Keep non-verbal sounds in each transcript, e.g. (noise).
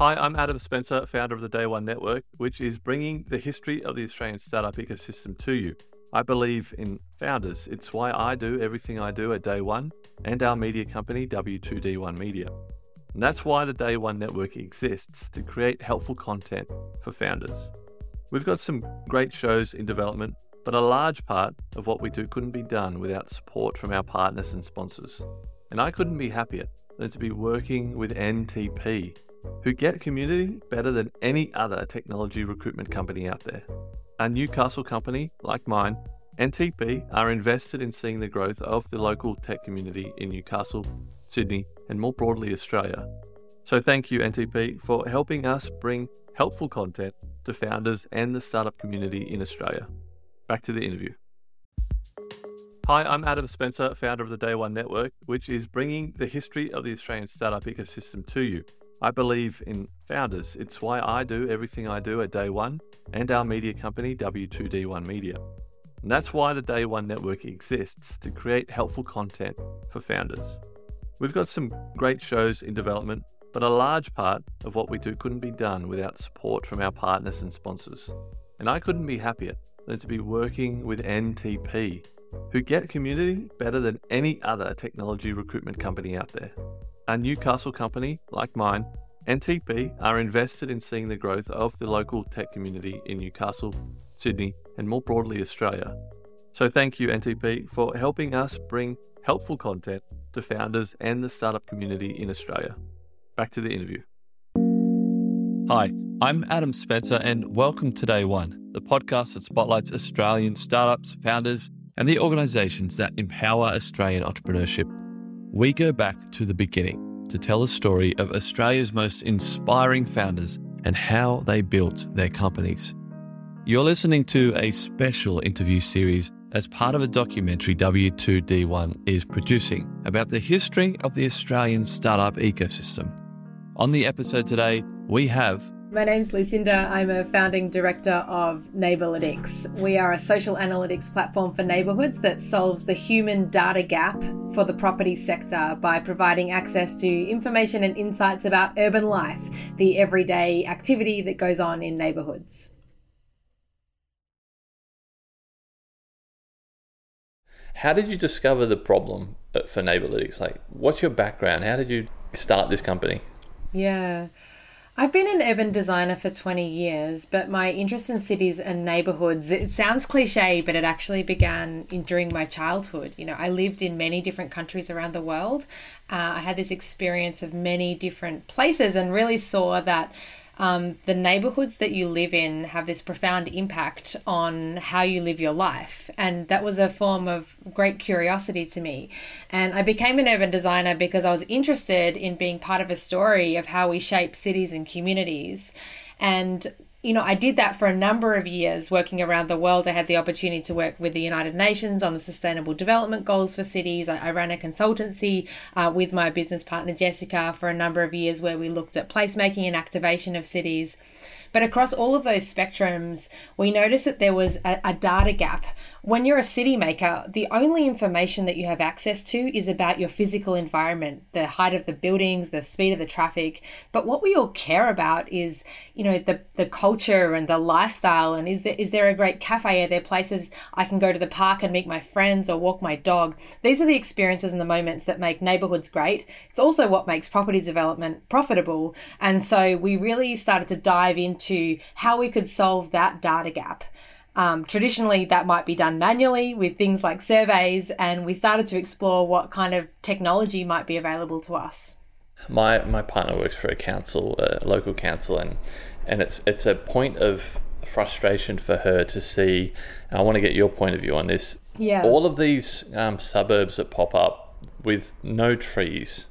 Hi, I'm Adam Spencer, founder of the Day One Network, which is bringing the history of the Australian startup ecosystem to you. I believe in founders. It's why I do everything I do at Day One and our media company, W2D1 Media. And that's why the Day One Network exists to create helpful content for founders. We've got some great shows in development, but a large part of what we do couldn't be done without support from our partners and sponsors. And I couldn't be happier than to be working with NTP, who get community better than any other technology recruitment company out there. A Newcastle company like mine, NTP are invested in seeing the growth of the local tech community in Newcastle, Sydney, and more broadly Australia. So thank you, NTP, for helping us bring helpful content to founders and the startup community in Australia. Back to the interview. Hi, I'm Adam Spencer, founder of the Day One Network, which is bringing the history of the Australian startup ecosystem to you. I believe in founders. It's why I do everything I do at Day One and our media company, W2D1 Media. And that's why the Day One Network exists to create helpful content for founders. We've got some great shows in development, but a large part of what we do couldn't be done without support from our partners and sponsors. And I couldn't be happier than to be working with NTP, who get community better than any other technology recruitment company out there. A Newcastle company like mine, NTP are invested in seeing the growth of the local tech community in Newcastle, Sydney, and more broadly Australia. So thank you, NTP, for helping us bring helpful content to founders and the startup community in Australia. Back to the interview. Hi, I'm Adam Spencer, and welcome to Day One, the podcast that spotlights Australian startups, founders, and the organizations that empower Australian entrepreneurship. We go back to the beginning to tell the story of Australia's most inspiring founders and how they built their companies. You're listening to a special interview series as part of a documentary W2D1 is producing about the history of the Australian startup ecosystem. On the episode today, we have my name's Lucinda. I'm a founding director of Neighbourlytics. We are a social analytics platform for neighbourhoods that solves the human data gap for the property sector by providing access to information and insights about urban life, the everyday activity that goes on in neighbourhoods. How did you discover the problem uh, for Neighbourlytics? Like, what's your background? How did you start this company? Yeah. I've been an urban designer for 20 years, but my interest in cities and neighborhoods, it sounds cliche, but it actually began in, during my childhood. You know, I lived in many different countries around the world. Uh, I had this experience of many different places and really saw that um, the neighborhoods that you live in have this profound impact on how you live your life. And that was a form of great curiosity to me. And I became an urban designer because I was interested in being part of a story of how we shape cities and communities. And you know, I did that for a number of years working around the world. I had the opportunity to work with the United Nations on the Sustainable Development Goals for cities. I, I ran a consultancy uh, with my business partner Jessica for a number of years where we looked at placemaking and activation of cities. But across all of those spectrums, we noticed that there was a, a, data gap. When you're a city maker, the only information that you have access to is about your physical environment, the height of the buildings, the speed of the traffic. But what we all care about is, you know, the, the culture and the lifestyle. And is there, is there a great cafe? Are there places I can go to the park and meet my friends or walk my dog? These are the experiences and the moments that make neighborhoods great. It's also what makes property development profitable. And so we really started to dive into into how we could solve that data gap. Um, traditionally, that might be done manually with things like surveys, and we started to explore what kind of technology might be available to us. My my partner works for a council, a local council, and and it's it's a point of frustration for her to see. I want to get your point of view on this. Yeah. All of these um, suburbs that pop up with no trees.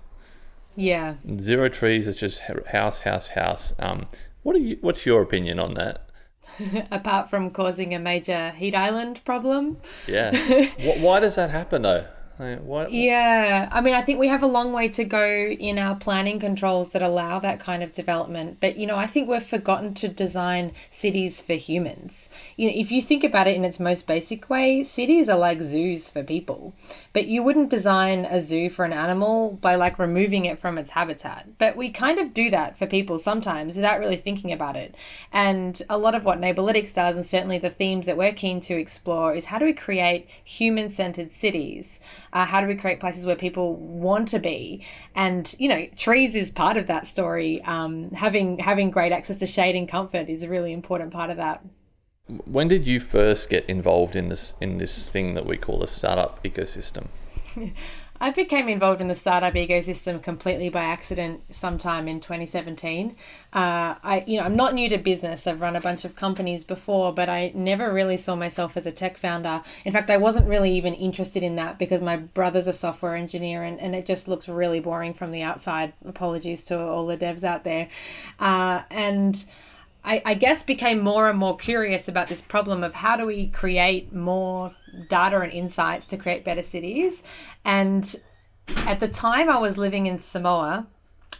Yeah. Zero trees. It's just house, house, house. Um, what are you? What's your opinion on that? (laughs) Apart from causing a major heat island problem. Yeah. (laughs) Why does that happen though? What? Yeah, I mean, I think we have a long way to go in our planning controls that allow that kind of development. But you know, I think we've forgotten to design cities for humans. You know, if you think about it in its most basic way, cities are like zoos for people. But you wouldn't design a zoo for an animal by like removing it from its habitat. But we kind of do that for people sometimes without really thinking about it. And a lot of what Neighbourlytics does, and certainly the themes that we're keen to explore, is how do we create human-centered cities uh, how do we create places where people want to be? And you know, trees is part of that story. Um, having having great access to shade and comfort is a really important part of that. When did you first get involved in this in this thing that we call the startup ecosystem? (laughs) I became involved in the startup ecosystem completely by accident sometime in 2017. Uh, I, you know, I'm not new to business. I've run a bunch of companies before, but I never really saw myself as a tech founder. In fact, I wasn't really even interested in that because my brother's a software engineer and, and it just looked really boring from the outside. Apologies to all the devs out there. Uh, and I, I guess became more and more curious about this problem of how do we create more data and insights to create better cities. And at the time, I was living in Samoa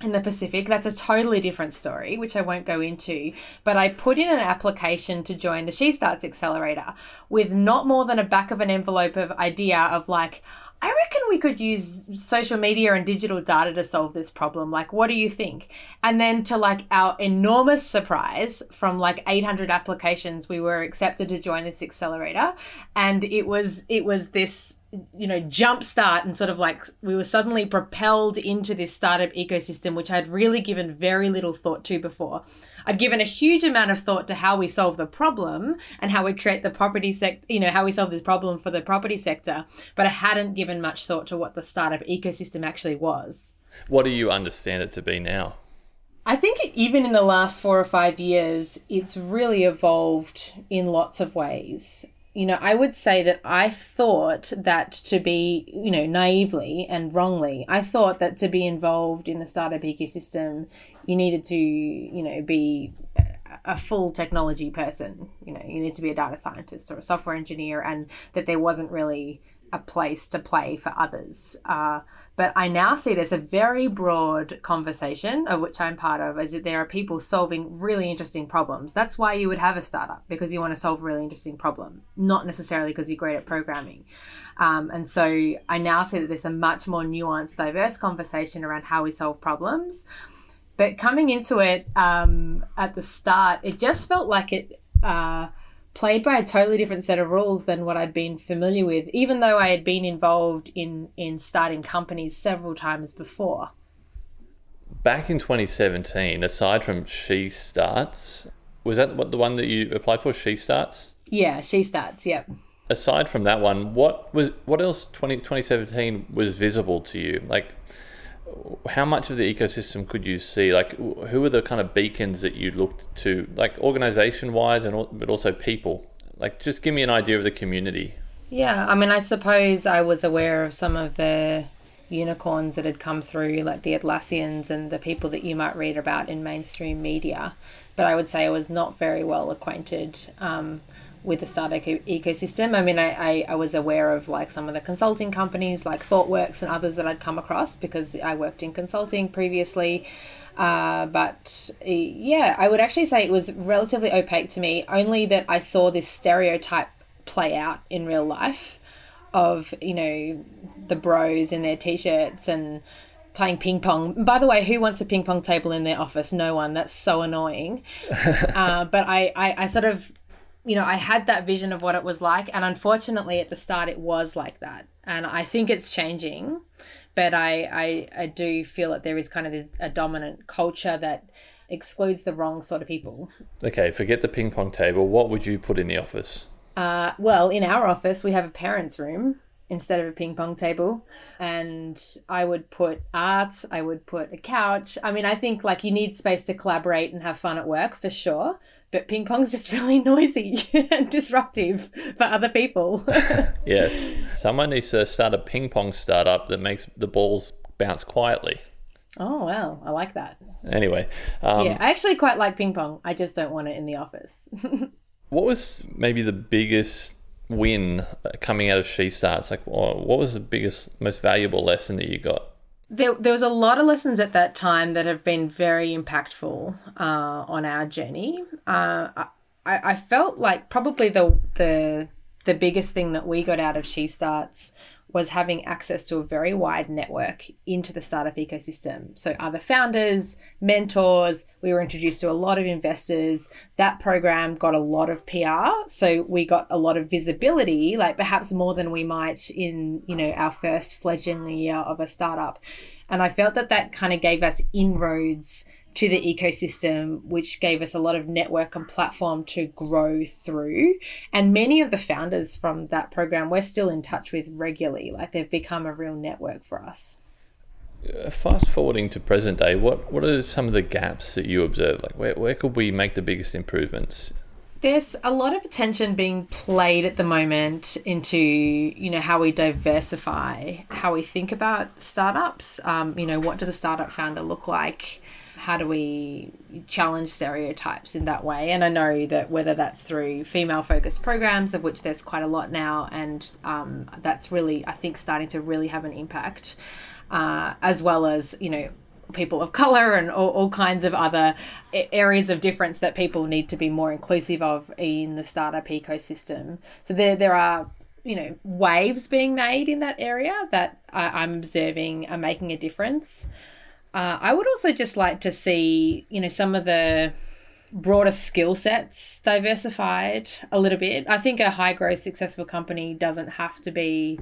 in the Pacific. That's a totally different story, which I won't go into. But I put in an application to join the She Starts Accelerator with not more than a back of an envelope of idea of like, I reckon we could use social media and digital data to solve this problem. Like, what do you think? And then, to like our enormous surprise, from like 800 applications, we were accepted to join this accelerator, and it was it was this you know jump start and sort of like we were suddenly propelled into this startup ecosystem which i'd really given very little thought to before. I'd given a huge amount of thought to how we solve the problem and how we create the property sector you know how we solve this problem for the property sector but i hadn't given much thought to what the startup ecosystem actually was. What do you understand it to be now? I think even in the last four or five years, it's really evolved in lots of ways you know, I would say that I thought that to be, you know, naively and wrongly, I thought that to be involved in the startup ecosystem, you needed to, you know, be a full technology person. You know, you need to be a data scientist or a software engineer, and that there wasn't really a place to play for others. Uh, but I now see there's a very broad conversation of which I'm part of, is that there are people solving really interesting problems. That's why you would have a startup because you want to solve a really interesting problem, not necessarily because you're great at programming. Um, and so I now see that there's a much more nuanced, diverse conversation around how we solve problems. But coming into it um, at the start, it just felt like it. Uh, played by a totally different set of rules than what I'd been familiar with, even though I had been involved in, in starting companies several times before. Back in 2017, aside from She Starts, was that what the one that you applied for? She Starts? Yeah, She Starts, yep. Aside from that one, what was what else 20, 2017 was visible to you? Like how much of the ecosystem could you see? Like, who were the kind of beacons that you looked to, like organization wise, and but also people? Like, just give me an idea of the community. Yeah, I mean, I suppose I was aware of some of the unicorns that had come through, like the Atlassians and the people that you might read about in mainstream media. But I would say I was not very well acquainted um, with the startup ecosystem. I mean, I, I, I, was aware of like some of the consulting companies like ThoughtWorks and others that I'd come across because I worked in consulting previously. Uh, but yeah, I would actually say it was relatively opaque to me, only that I saw this stereotype play out in real life of, you know, the bros in their t shirts and playing ping pong. By the way, who wants a ping pong table in their office? No one. That's so annoying. (laughs) uh, but I, I, I sort of you know, I had that vision of what it was like. And unfortunately, at the start, it was like that. And I think it's changing. But I, I, I do feel that there is kind of this, a dominant culture that excludes the wrong sort of people. Okay, forget the ping pong table. What would you put in the office? Uh, well, in our office, we have a parents' room instead of a ping pong table. And I would put art, I would put a couch. I mean, I think like you need space to collaborate and have fun at work for sure. But ping pong's just (laughs) really noisy and disruptive for other people. (laughs) yes. Someone needs to start a ping pong startup that makes the balls bounce quietly. Oh, well, I like that. Anyway. Um, yeah, I actually quite like ping pong. I just don't want it in the office. (laughs) what was maybe the biggest win coming out of She Starts? Like, what was the biggest, most valuable lesson that you got? There, there was a lot of lessons at that time that have been very impactful uh, on our journey. Uh, I, I felt like probably the the the biggest thing that we got out of She Starts was having access to a very wide network into the startup ecosystem. So, other founders, mentors, we were introduced to a lot of investors. That program got a lot of PR. So, we got a lot of visibility, like perhaps more than we might in, you know, our first fledgling year of a startup. And I felt that that kind of gave us inroads to the ecosystem, which gave us a lot of network and platform to grow through. And many of the founders from that program we're still in touch with regularly. Like they've become a real network for us. Uh, fast forwarding to present day, what what are some of the gaps that you observe? Like where, where could we make the biggest improvements? There's a lot of attention being played at the moment into you know how we diversify, how we think about startups. Um, you know, what does a startup founder look like? How do we challenge stereotypes in that way? And I know that whether that's through female focused programs, of which there's quite a lot now, and um, that's really, I think, starting to really have an impact, uh, as well as, you know, people of color and all, all kinds of other areas of difference that people need to be more inclusive of in the startup ecosystem. So there, there are you know waves being made in that area that I, I'm observing are making a difference. Uh, I would also just like to see, you know, some of the broader skill sets diversified a little bit. I think a high growth, successful company doesn't have to be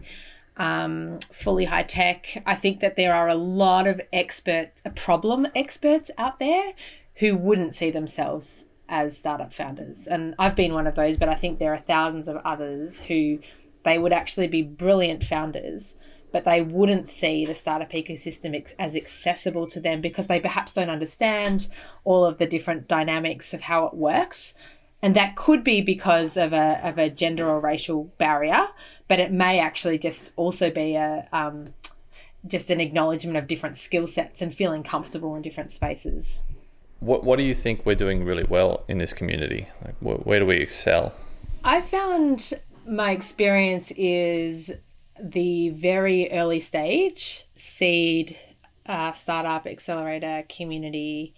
um, fully high tech. I think that there are a lot of experts, problem experts out there who wouldn't see themselves as startup founders. And I've been one of those, but I think there are thousands of others who they would actually be brilliant founders but they wouldn't see the startup ecosystem as accessible to them because they perhaps don't understand all of the different dynamics of how it works. And that could be because of a, of a gender or racial barrier, but it may actually just also be a um, just an acknowledgement of different skill sets and feeling comfortable in different spaces. What What do you think we're doing really well in this community? Like, where, where do we excel? I found my experience is the very early stage seed uh, startup accelerator community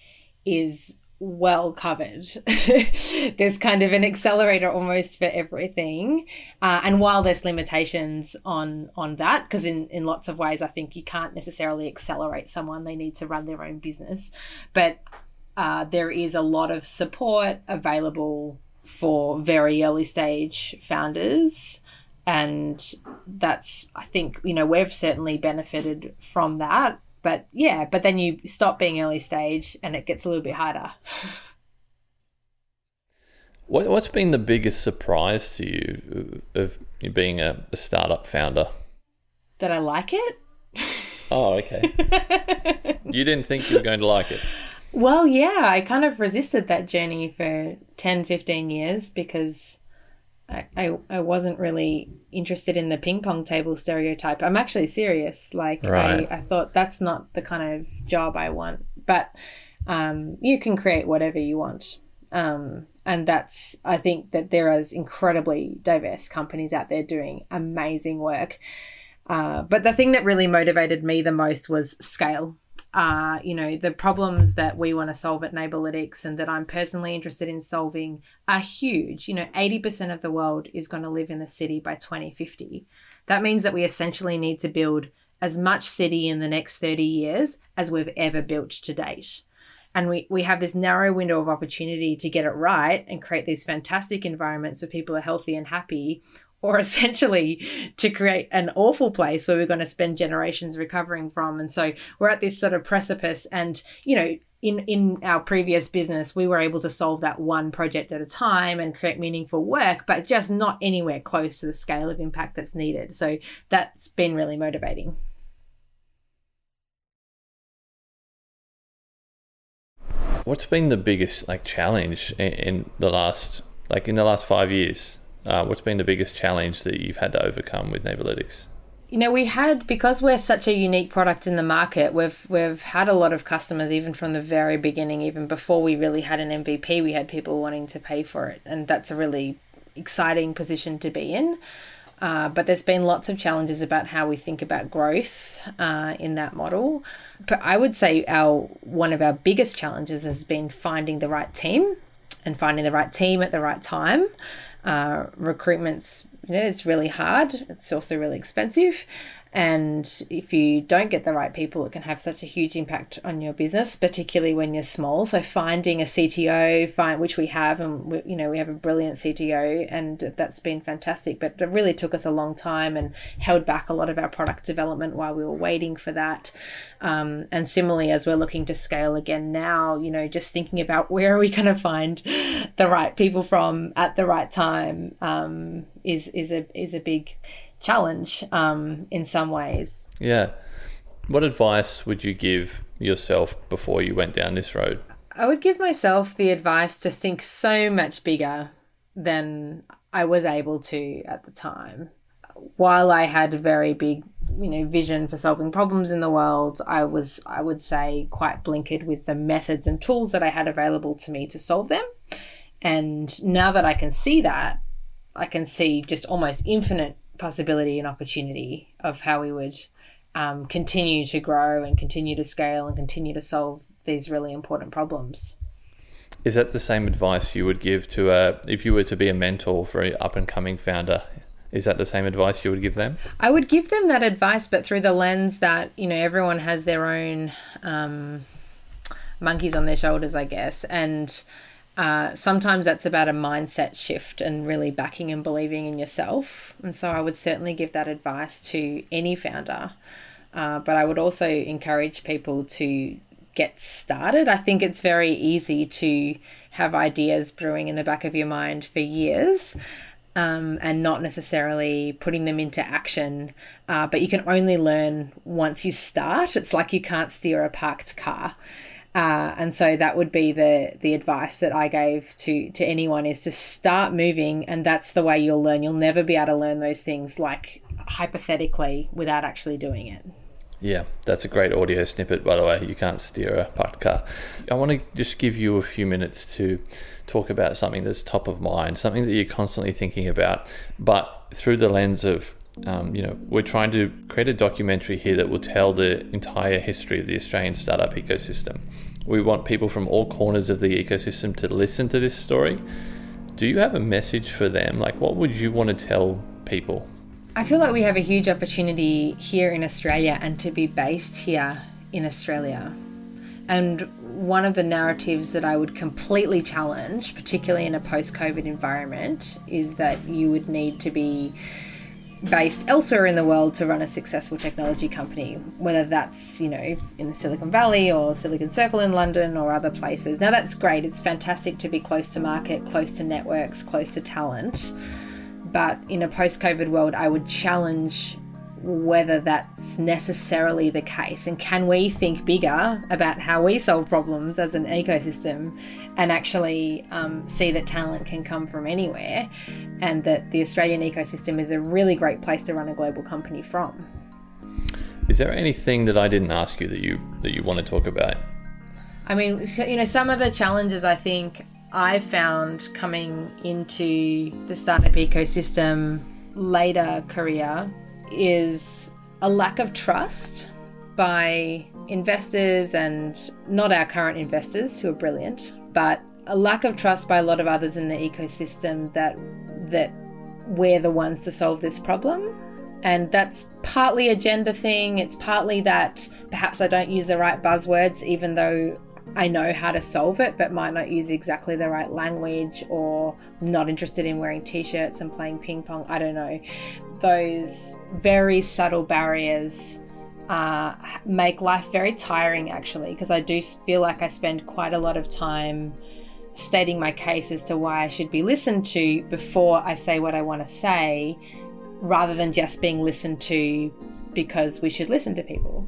is well covered. (laughs) there's kind of an accelerator almost for everything. Uh, and while there's limitations on on that, because in, in lots of ways I think you can't necessarily accelerate someone, they need to run their own business. But uh, there is a lot of support available for very early stage founders and that's i think you know we've certainly benefited from that. But yeah but then you stop being early stage and it gets a little bit harder. (laughs) What, what's been the biggest surprise to you of being a, a startup founder? That i like it? (laughs) Oh okay. You didn't think you were going to like it? Well yeah i kind of resisted that journey for 10 15 years because I, I, wasn't really interested in the ping pong table stereotype. I'm actually serious. Like right. I, I thought that's not the kind of job I want. But um, you can create whatever you want. Um, and that's I think that there is incredibly diverse companies out there doing amazing work. Uh, but the thing that really motivated me the most was scale uh, you know, the problems that we want to solve at Neighbourlytics and that I'm personally interested in solving are huge. You know, 80% of the world is going to live in the city by 2050. That means that we essentially need to build as much city in the next 30 years as we've ever built to date. And we, we have this narrow window of opportunity to get it right and create these fantastic environments where people are healthy and happy, or (laughs) essentially to create an awful place where we're going to spend generations recovering from. And so we're at this sort of precipice. And, you know, in, in our previous business, we were able to solve that one project at a time and create meaningful work, but just not anywhere close to the scale of impact that's needed. So that's been really motivating. What's been the biggest like challenge in, in the last like in the last five years? Uh, what's been the biggest challenge that you've had to overcome with Neighbourlytics? You know, we had because we're such a unique product in the market. We've we've had a lot of customers even from the very beginning, even before we really had an MVP. We had people wanting to pay for it, and that's a really exciting position to be in. Uh, but there's been lots of challenges about how we think about growth uh, in that model. But I would say our one of our biggest challenges has been finding the right team and finding the right team at the right time. Uh, recruitment's you know it's really hard. It's also really expensive, and if you don't get the right people, it can have such a huge impact on your business, particularly when you're small. So finding a CTO, find which we have, and we, you know we have a brilliant CTO, and that's been fantastic. But it really took us a long time and held back a lot of our product development while we were waiting for that. Um, and similarly, as we're looking to scale again now, you know, just thinking about where are we going to find the right people from at the right time um, is is a is a big challenge um, in some ways. Yeah. What advice would you give yourself before you went down this road? I would give myself the advice to think so much bigger than I was able to at the time. While I had a very big, you know, vision for solving problems in the world, I was, I would say, quite blinkered with the methods and tools that I had available to me to solve them. And now that I can see that, I can see just almost infinite possibility and opportunity of how we would um, continue to grow and continue to scale and continue to solve these really important problems. Is that the same advice you would give to a, if you were to be a mentor for an up and coming founder? Is that the same advice you would give them? I would give them that advice, but through the lens that, you know, everyone has their own um, monkeys on their shoulders, I guess. And uh, sometimes that's about a mindset shift and really backing and believing in yourself. And so I would certainly give that advice to any founder. Uh, but I would also encourage people to get started. I think it's very easy to have ideas brewing in the back of your mind for years. Um, and not necessarily putting them into action. Uh, but you can only learn once you start. It's like you can't steer a parked car. Uh, and so that would be the the advice that I gave to to anyone is to start moving, and that's the way you'll learn. You'll never be able to learn those things like hypothetically without actually doing it. Yeah, that's a great audio snippet, by the way. You can't steer a parked car. I want to just give you a few minutes to talk about something that's top of mind, something that you're constantly thinking about, but through the lens of um, you know, we're trying to create a documentary here that will tell the entire history of the Australian startup ecosystem. We want people from all corners of the ecosystem to listen to this story. Do you have a message for them? Like, what would you want to tell people? I feel like we have a huge opportunity here in Australia and to be based here in Australia. And one of the narratives that I would completely challenge, particularly in a post COVID environment, is that you would need to be based elsewhere in the world to run a successful technology company, whether that's, you know, in the Silicon Valley or Silicon Circle in London or other places. Now, that's great. It's fantastic to be close to market, close to networks, close to talent. But in a post COVID world, I would challenge whether that's necessarily the case and can we think bigger about how we solve problems as an ecosystem and actually um, see that talent can come from anywhere and that the australian ecosystem is a really great place to run a global company from? Is there anything that i didn't ask you that you that you want to talk about? I mean so, you know some of the challenges i think i've found coming into the startup ecosystem later career is a lack of trust by investors and not our current investors who are brilliant, but a lack of trust by a lot of others in the ecosystem that that we're the ones to solve this problem. And that's partly a gender thing. It's partly that perhaps I don't use the right buzzwords, even though I know how to solve it, but might not use exactly the right language or not interested in wearing t shirts and playing ping pong. I don't know. Those very subtle barriers uh, make life very tiring, actually, because I do feel like I spend quite a lot of time stating my case as to why I should be listened to before I say what I want to say, rather than just being listened to because we should listen to people.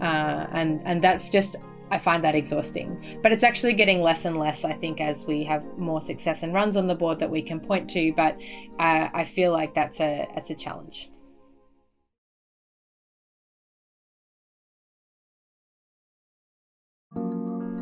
Uh, and and that's just I find that exhausting. But it's actually getting less and less, I think, as we have more success and runs on the board that we can point to. But uh, I feel like that's a that's a challenge.